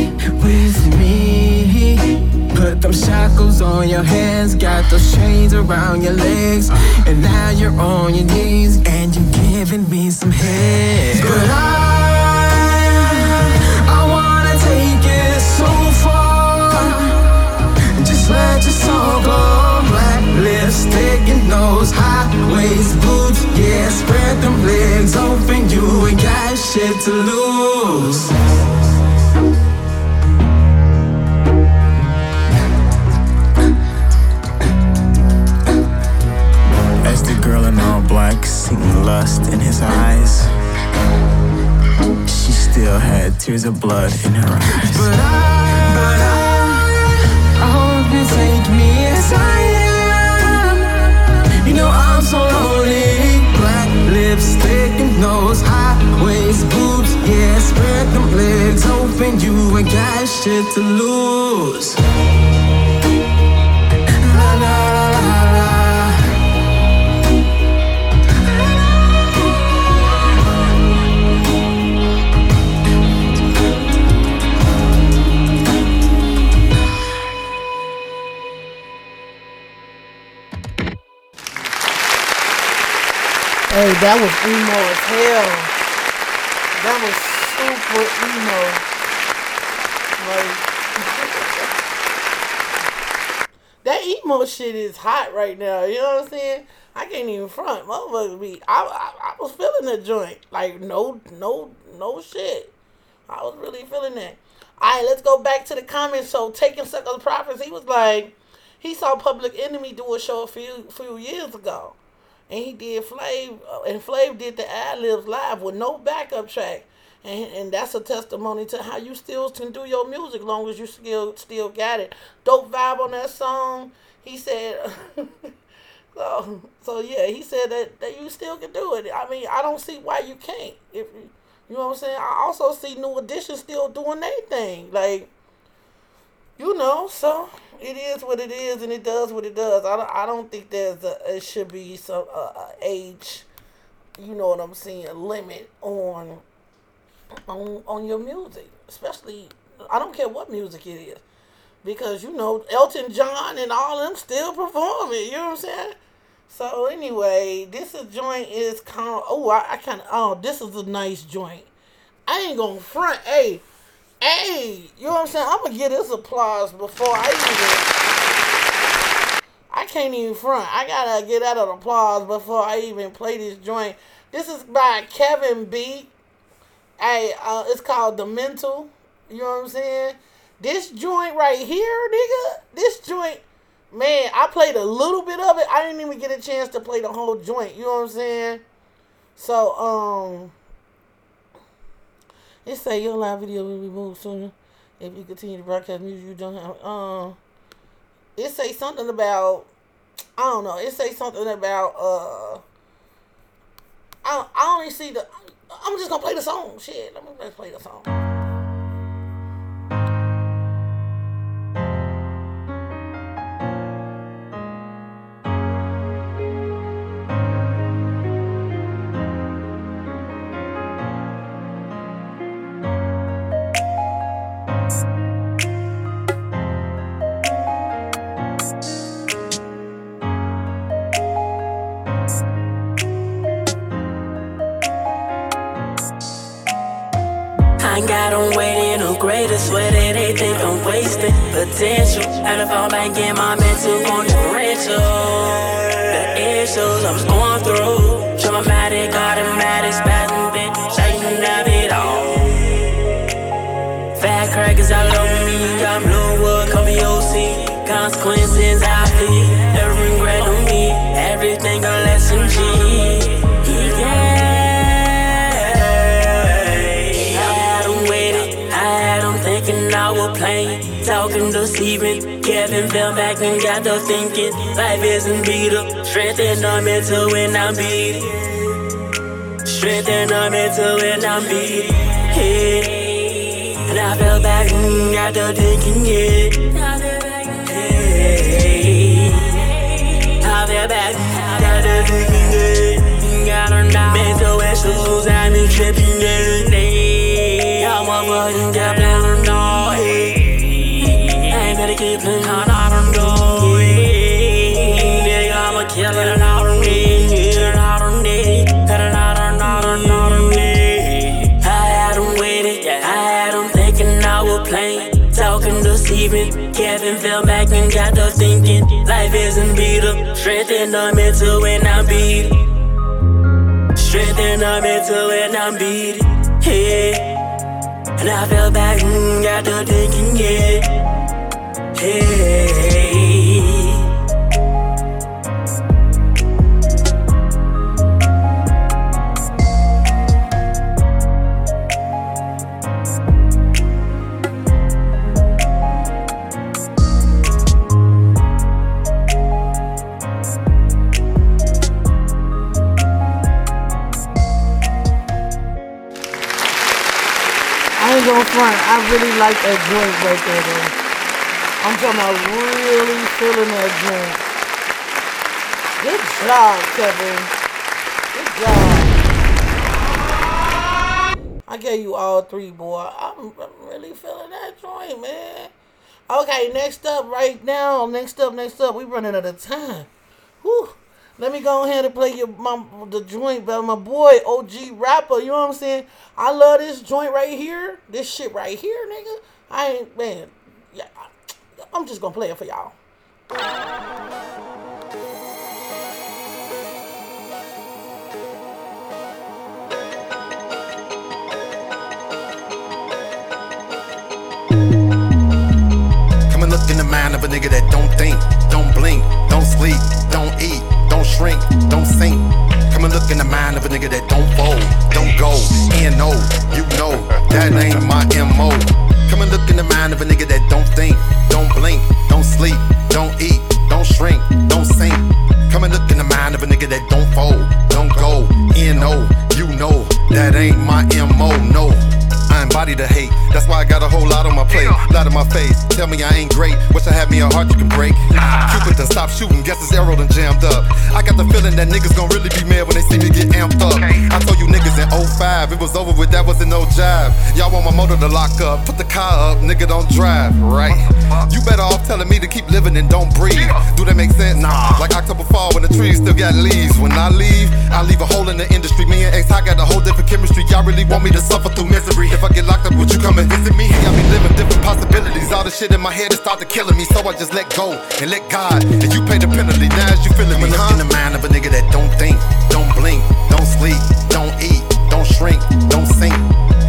them shackles on your hands, got those chains around your legs, and now you're on your knees and you're giving me some head. But I, I wanna take it so far. Just let your soul go. Black lipstick and those high waist boots. Yeah, spread them legs open. You ain't got shit to lose. Tears of blood in her eyes. But I, but I, I hope you take me as I am. You know I'm so lonely. Black lipstick and those high waist boots. Yeah, spread them legs open. You ain't got shit to lose. That was emo as hell. That was super emo. Like that emo shit is hot right now. You know what I'm saying? I can't even front. Motherfuckers be. I, I I was feeling the joint. Like no no no shit. I was really feeling that. All right, let's go back to the comments. So taking suckers profits. He was like, he saw Public Enemy do a show a few few years ago and he did Flav, uh, and Flav did the ad libs live with no backup track, and and that's a testimony to how you still can do your music long as you still still got it. Dope vibe on that song. He said. so so yeah, he said that that you still can do it. I mean, I don't see why you can't. If you, you know what I'm saying. I also see New Edition still doing their thing. Like you know, so it is what it is, and it does what it does. I don't, I don't think there's a it should be some uh, age, you know what I'm saying, limit on on on your music, especially I don't care what music it is, because you know Elton John and all them still performing. You know what I'm saying? So anyway, this is joint is called. Oh, I, I kind of. Oh, this is a nice joint. I ain't gonna front. Hey, hey, you know what I'm saying? I'm gonna get this applause before I even. I can't even front. I gotta get out of applause before I even play this joint. This is by Kevin B. Hey, uh, it's called The Mental. You know what I'm saying? This joint right here, nigga. This joint, man. I played a little bit of it. I didn't even get a chance to play the whole joint. You know what I'm saying? So, um, it say your live video will be moved sooner if you continue to broadcast music you don't have. Um, it say something about I don't know. It say something about uh. I I only see the. I'm just gonna play the song. Shit, let me let's play the song. Potential. Had to fall back in my mental talking deceiving. Kevin fell back and got the thinking. Life isn't beat up. Strength and I'm mental when I'm beat Strength and I'm mental when I'm beat yeah. And I fell back and got the thinking, yeah. I fell back, and got the thinking, yeah. Got her now. Mental issues, I'm in tripping, yeah. I'm a fucking captain. Kevin fell back and got the thinking. Life isn't beat up, strength and the mental when I'm beat. Strength and the mental when I'm beat. Yeah. And I fell back and got the thinking, yeah. Hey. Really like that joint right there, though. I'm talking about really feeling that joint. Good job, Kevin. Good job. I gave you all three, boy. I'm, I'm really feeling that joint, man. Okay, next up, right now, next up, next up, we running out of time. Whew. Let me go ahead and play your my the joint by my boy OG rapper. You know what I'm saying? I love this joint right here. This shit right here, nigga. I ain't man. Yeah, I'm just gonna play it for y'all. Come and look in the mind of a nigga that don't think, don't blink, don't sleep, don't eat, don't shrink, don't sink. Come and look in the mind of a nigga that don't fold, don't go, no, you know, that ain't my MO. Come and look in the mind of a nigga that don't think, don't blink, don't sleep, don't eat, don't shrink, don't sink. Come and look in the mind of a nigga that don't fold, don't go, no, you know, that ain't my MO, no. I'm body to hate. That's why I got a whole lot on my plate, lot on my face. Tell me I ain't great. Wish I had me a heart you can break. Cupid done stop shooting, guess his arrow done jammed up. I got the feeling that niggas gon' really be mad when they see me get amped up. I told you niggas in 05, it was over with, that wasn't no jive. Y'all want my motor to lock up, put the car up, nigga don't drive, right? You better off telling me to keep living and don't breathe. Do that make sense? Nah. Like October fall when the trees still got leaves. When I leave, I leave a hole in the industry. Me and X, I got a whole different chemistry. Y'all really want me to suffer through misery? If I get locked up, would you come and visit me? Got me living different possibilities. All the shit in my head is started killing me, so I just let go and let God. And you pay the penalty. Now as you feeling me, huh? in the mind of a nigga that don't think, don't blink, don't sleep, don't eat, don't shrink, don't sink.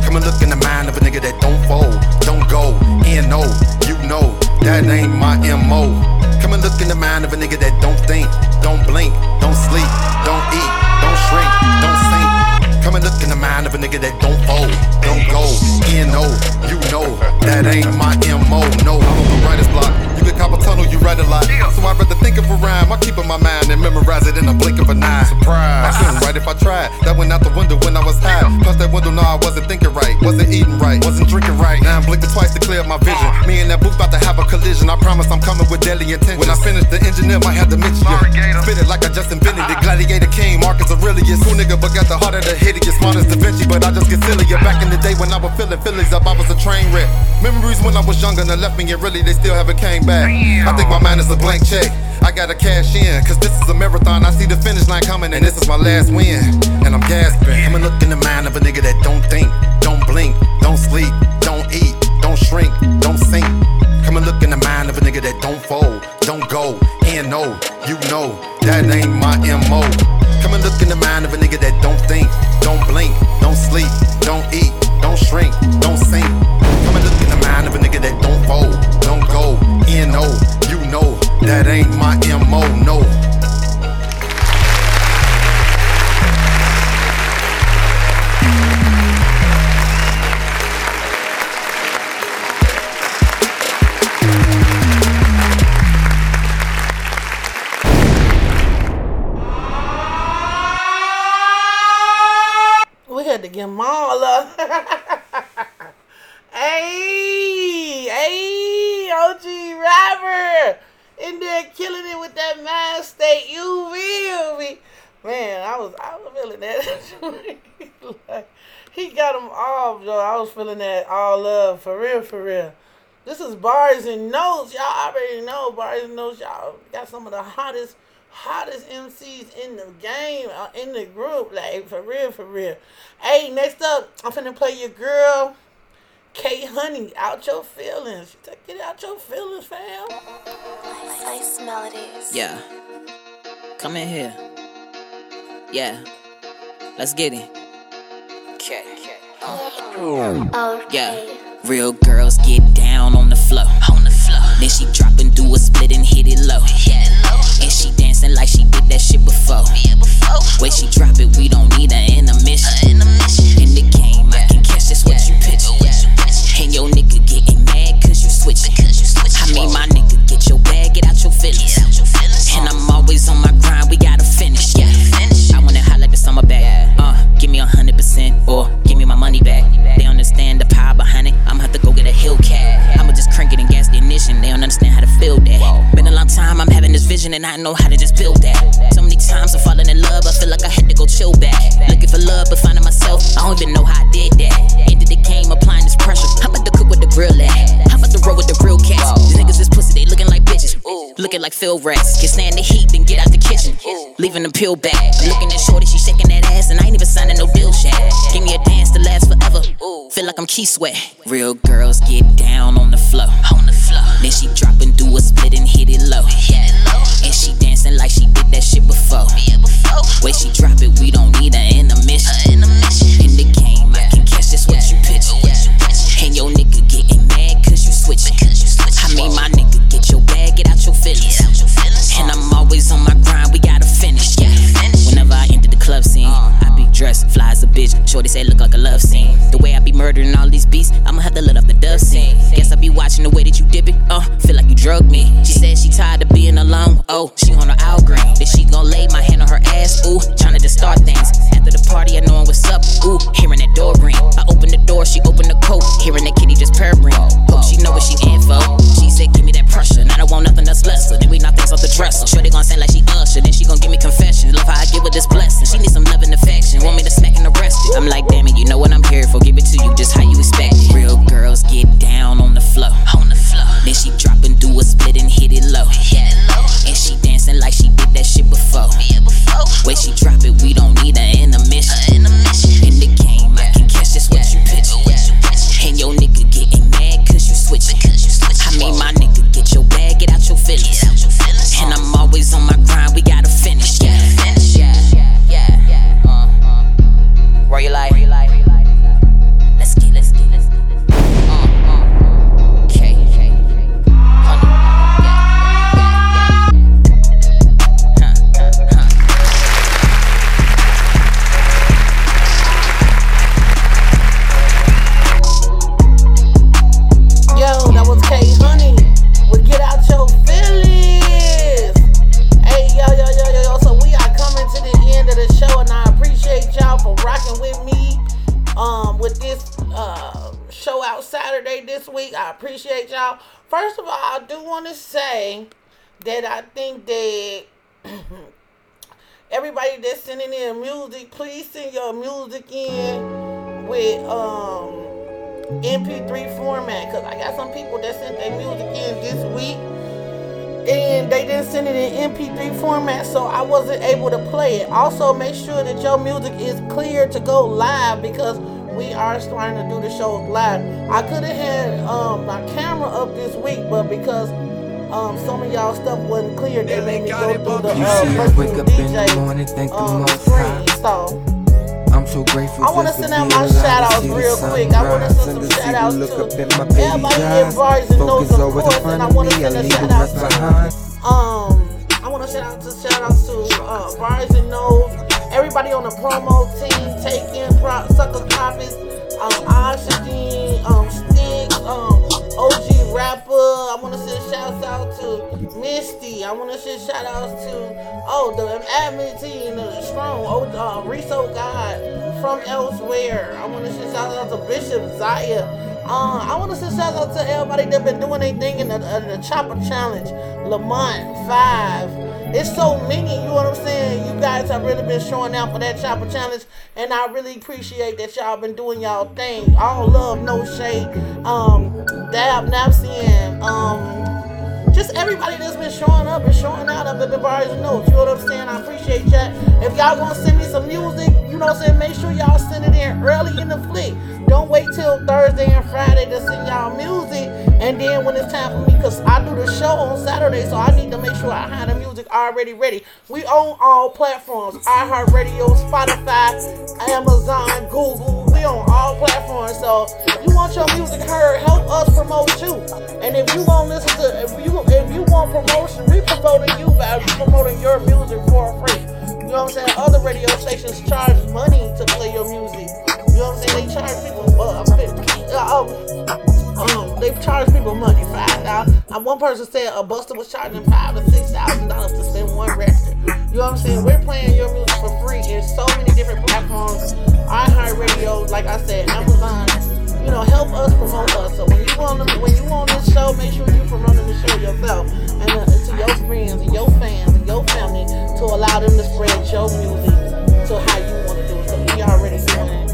Come and look in the mind of a nigga that don't fold, don't go, and no, you know that ain't my MO. Come and look in the mind of a nigga that don't think, don't blink, don't sleep, don't eat, don't shrink, don't sink. Come and look in the mind of a nigga that don't fold, don't go, no, you know that ain't my MO. No, I'm on the writer's block. You can cop a tunnel, you write a lot. So I'd rather think of a rhyme. I keep in my mind and memorize it in a blink an eye. Surprise. I couldn't write if I tried. That went out the window when I was high. Plus that window, no, I wasn't thinking right. Wasn't eating right. Wasn't drinking right. Now I'm blinking twice to clear up my vision. Me and that booth about to have a collision. I promise I'm coming with deadly intent. When I finish, the engineer might have to mention you. Spit it like I just invented it. Gladiator King, Marcus Aurelius. Cool nigga, but got the heart of the hideous. Smart as Da Vinci, but I just get sillier. Back in the day when I was filling Phillies up, I was a train wreck. Memories when I was younger, and left me, and really they still haven't came back. I think my mind is a blank check. I gotta cash in, cause this is a marathon. I see the finish line coming, and this is my last win. And I'm gasping. Come and look in the mind of a nigga that don't think, don't blink, don't sleep, don't eat, don't shrink, don't sink. Come and look in the mind of a nigga that don't fold, don't go, and no, you know that ain't my MO. Come and look in the mind of a nigga that don't think, don't blink, don't sleep, don't eat, don't shrink, don't sink. Come and look in the mind of a nigga that don't fold, don't go, and no, you know that ain't my MO. No. Hey, hey, OG rapper. In there killing it with that mind state. You feel me? Man, I was I was feeling that. like, he got them all, yo. I was feeling that all love for real, for real. This is Barz and Notez. Y'all already know Barz and Notez. Y'all got some of the hottest, hottest MCs in the game, uh, in the group. Like for real, for real. Hey, next up, I'm finna play your girl, K Honey. Out your feelings. Get out your feelings, fam. Nice melodies. Yeah. Come in here. Yeah. Let's get it. Okay. Yeah. Real girls get down on the floor. On the floor. Then she drop and do a split and hit it low. And she dancing like she did that shit before. Way she drop it, we don't need an intermission. In the game, I can catch this what you pitch. And your nigga getting mad cause you switching. I mean, my nigga, get your bag, get out your feelings. And I'm always on my grind, we gotta finish. Yeah. I wanna highlight the summer back. Uh, give me a hundred percent vision and I know how to just build that. So many times I'm falling in love, I feel like I had to go chill back. Looking for love, but finding myself, I don't even know how I did that. Ended the game, applying this pressure. How about the cook with the grill at? How about the roll with the real cats? These niggas is pussy, they looking like bitches. Looking like Phil rats. Can stand the heat, then get out the kitchen. Leaving them peel back. Looking at Shorty, she shaking that ass, and I ain't even signing no deal chat. Give me a dance to last forever. Feel like I'm Keith Sweat. Real girls get down on the floor. On the floor. Then she drop and do a split and hit it low. And she dancing like she did that shit before. Way she drop it, we don't need an bitch. Shorty say look like a love scene. The way I be murdering all these beats, I'ma have to let up the dove scene. Guess I be watching the way that you dip it. Uh, feel like you drug me. She said she tired of being alone. Oh, she on her out green. Then she gon' lay my hand on her ass. Ooh, tryna to start things. After the party, I knowin' what's up. Ooh, hearing that door ring. I open the door, she opened the coat, hearing the kitty just purring. Hope she know send your music in with um MP3 format because I got some people that sent their music in this week and they didn't send it in MP3 format, so I wasn't able to play it. Also, make sure that your music is clear to go live because we are starting to do the shows live. I could have had um, my camera up this week, but because um, some of y'all stuff wasn't clear, they made me go through the You uh, see, I virtual wake up in the DJ morning, thank the um, most screen. high. So. I'm so grateful. I want to send out my alive shout outs real quick. I want to send some to shout outs look to up in my baby's everybody in Barz and Notez of course, and I of want to send a leave shout the out rest to behind. um. I want to shout out to shout out to uh, Barz and Notez, everybody on the promo team, taking pro- sucker copies, um, Oxygen, um, Sticks, um, OG Rapper. I want to send shouts out to Misty. I want to send shout outs to oh the admin team, the strong, oh uh, Riso God from elsewhere. I want to send shout out to Bishop Zaya. Uh, I want to send shout out to everybody that been doing anything in the, the Chopper Challenge, Lamont Five. It's so many, you know what I'm saying? You guys have really been showing out for that Chopper Challenge, and I really appreciate that y'all been doing y'all thing. All love, no shade. Um, Dab Napsian, um, just everybody that's been showing up and showing out up at the bars notes. You know what I'm saying? I appreciate that. If y'all gonna send me some music, you know what I'm saying? Make sure y'all send it in early in the flick. Don't wait till Thursday and Friday to send y'all music. And then when it's time for me, because I do the show on Saturday, so I need to make sure I have the music already ready. We own all platforms iHeartRadio, Spotify, Amazon, Google. We on all platforms. So you want your music heard, help us promote you. And if you want listen to, if you if you want promotion, we promoting you by promoting your music for free. You know what I'm saying? Other radio stations charge money to play your music. You know what I'm saying? They charge people. Uh, uh, um, they charge people money. Five dollars. Uh, one person said a buster was charging five to six thousand dollars to send one record. You know what I'm saying? We're playing your music for free in so many different platforms. iHeartRadio, like I said, Amazon. You know, help us promote us. So when you on when you on this show, make sure you promoting the show yourself and uh, to your friends and your fans and your family to allow them to spread your music to how you want to do it. So we already doing supposed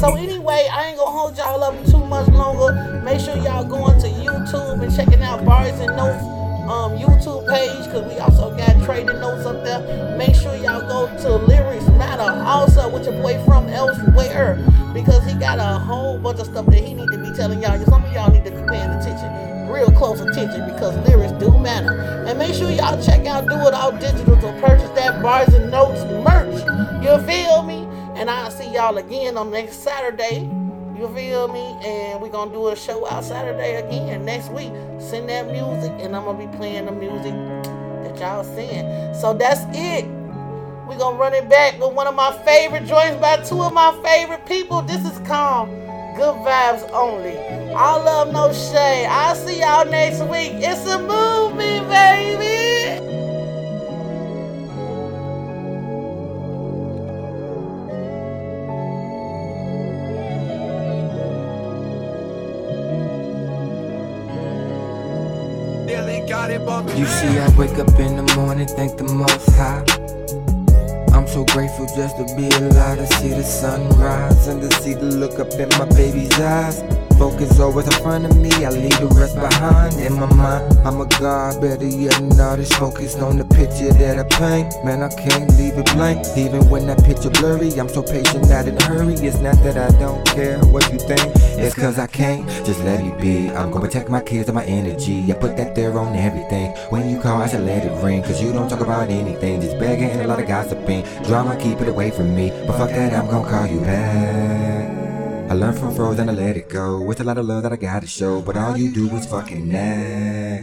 So anyway, I ain't gonna hold y'all up too much longer. Make sure y'all going to YouTube and checking out Barz and Notez um, YouTube page because we also got trading notes up there. Make sure y'all go to Lyrics Matter also with your boy from elsewhere because he got a whole bunch of stuff that he need to be telling y'all. Some of y'all need to be paying attention, real close attention because lyrics do matter. And make sure y'all check out Do It All Digital to purchase that Barz and Notez merch. You feel me? And I'll see y'all again on next Saturday. You feel me? And we're gonna do a show out Saturday again next week. Send that music, and I'm gonna be playing the music that y'all send. So that's it. We're gonna run it back with one of my favorite joints by two of my favorite people. This is called Good Vibes Only. All love, no shade. I'll see y'all next week. It's a movie, baby. You see, I wake up in the morning, thank the most high. I'm so grateful just to be alive to see the sunrise and to see the look up in my baby's eyes. Focus always in front of me, I leave the rest behind in my mind. I'm a god, better yet an artist. Focused on the picture that I paint. Man, I can't leave it blank. Even when that picture blurry, I'm so patient, not in a hurry. It's not that I don't care what you think, it's cause I can't just let it be. I'm gonna protect my kids and my energy. I put that there on everything. When you call, I should let it ring. Cause you don't talk about anything, just begging and a lot of gossiping. Drama, keep it away from me. But fuck that, I'm gonna call you back. I learned from frozen I let it go. With a lot of love that I gotta show, but all you do is fucking nag.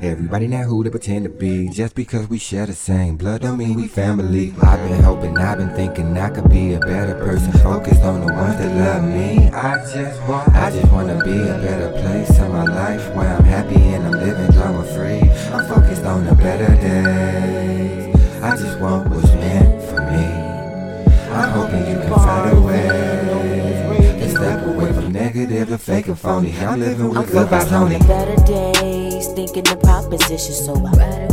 Everybody now who they pretend to be. Just because we share the same blood don't mean we family. I've been hoping, I've been thinking I could be a better person. Focused on the ones that love me. I just want, I just wanna be a better place in my life where I'm happy and I'm living drama free. I'm focused on a better day. I just want what's negative and fake and phony. I'm living with good vibes only. better days, thinking the proposition, so I. These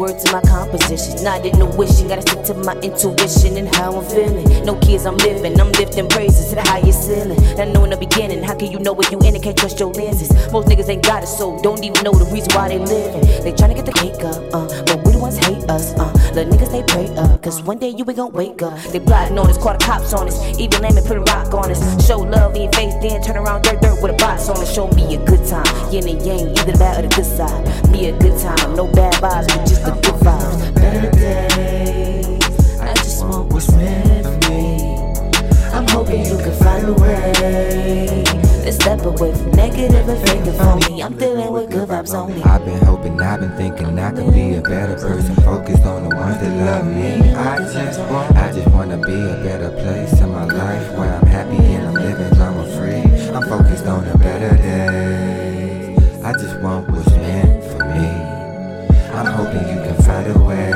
words in my composition, not in no wishing. Gotta stick to my intuition and how I'm feeling. No kids, I'm living. I'm lifting praises to the highest ceiling. That know in the beginning. How can you know what you in and can't trust your lenses? Most niggas ain't got it, so don't even know the reason why they living. They tryna get the cake up, uh, but we the ones hate us, uh. Little niggas they pray up, cause one day you ain't gon' wake up. They plotting on us, call the cops on us, even and put a rock on us. Show love in your face, then turn around dirt dirt with a box on us. Show me a good time, yin and yang, either the bad or the good side. Me a good time, no bad vibes, but just the good vibes. Better days, I just want what's meant for me. I'm hoping you can find a way. Let's step away from negative and fake and me. I'm dealing with good vibes only. I've been hoping, I've been thinking I could be a better person. Focused on the ones that love me. I just want, I just wanna be a better place in my life where I'm happy and I'm living drama free. I'm focused on a better day. I just want what's meant for me. I'm hoping you can way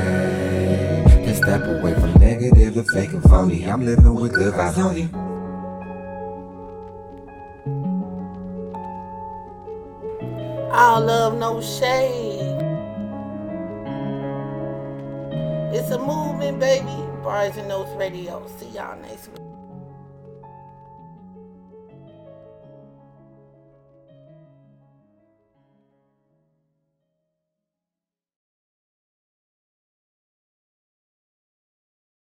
to step away from negative and fake and phony. I'm living with good vibes only. All love, no shade. It's a movement, baby. Barz and Notez Radio. See y'all next week.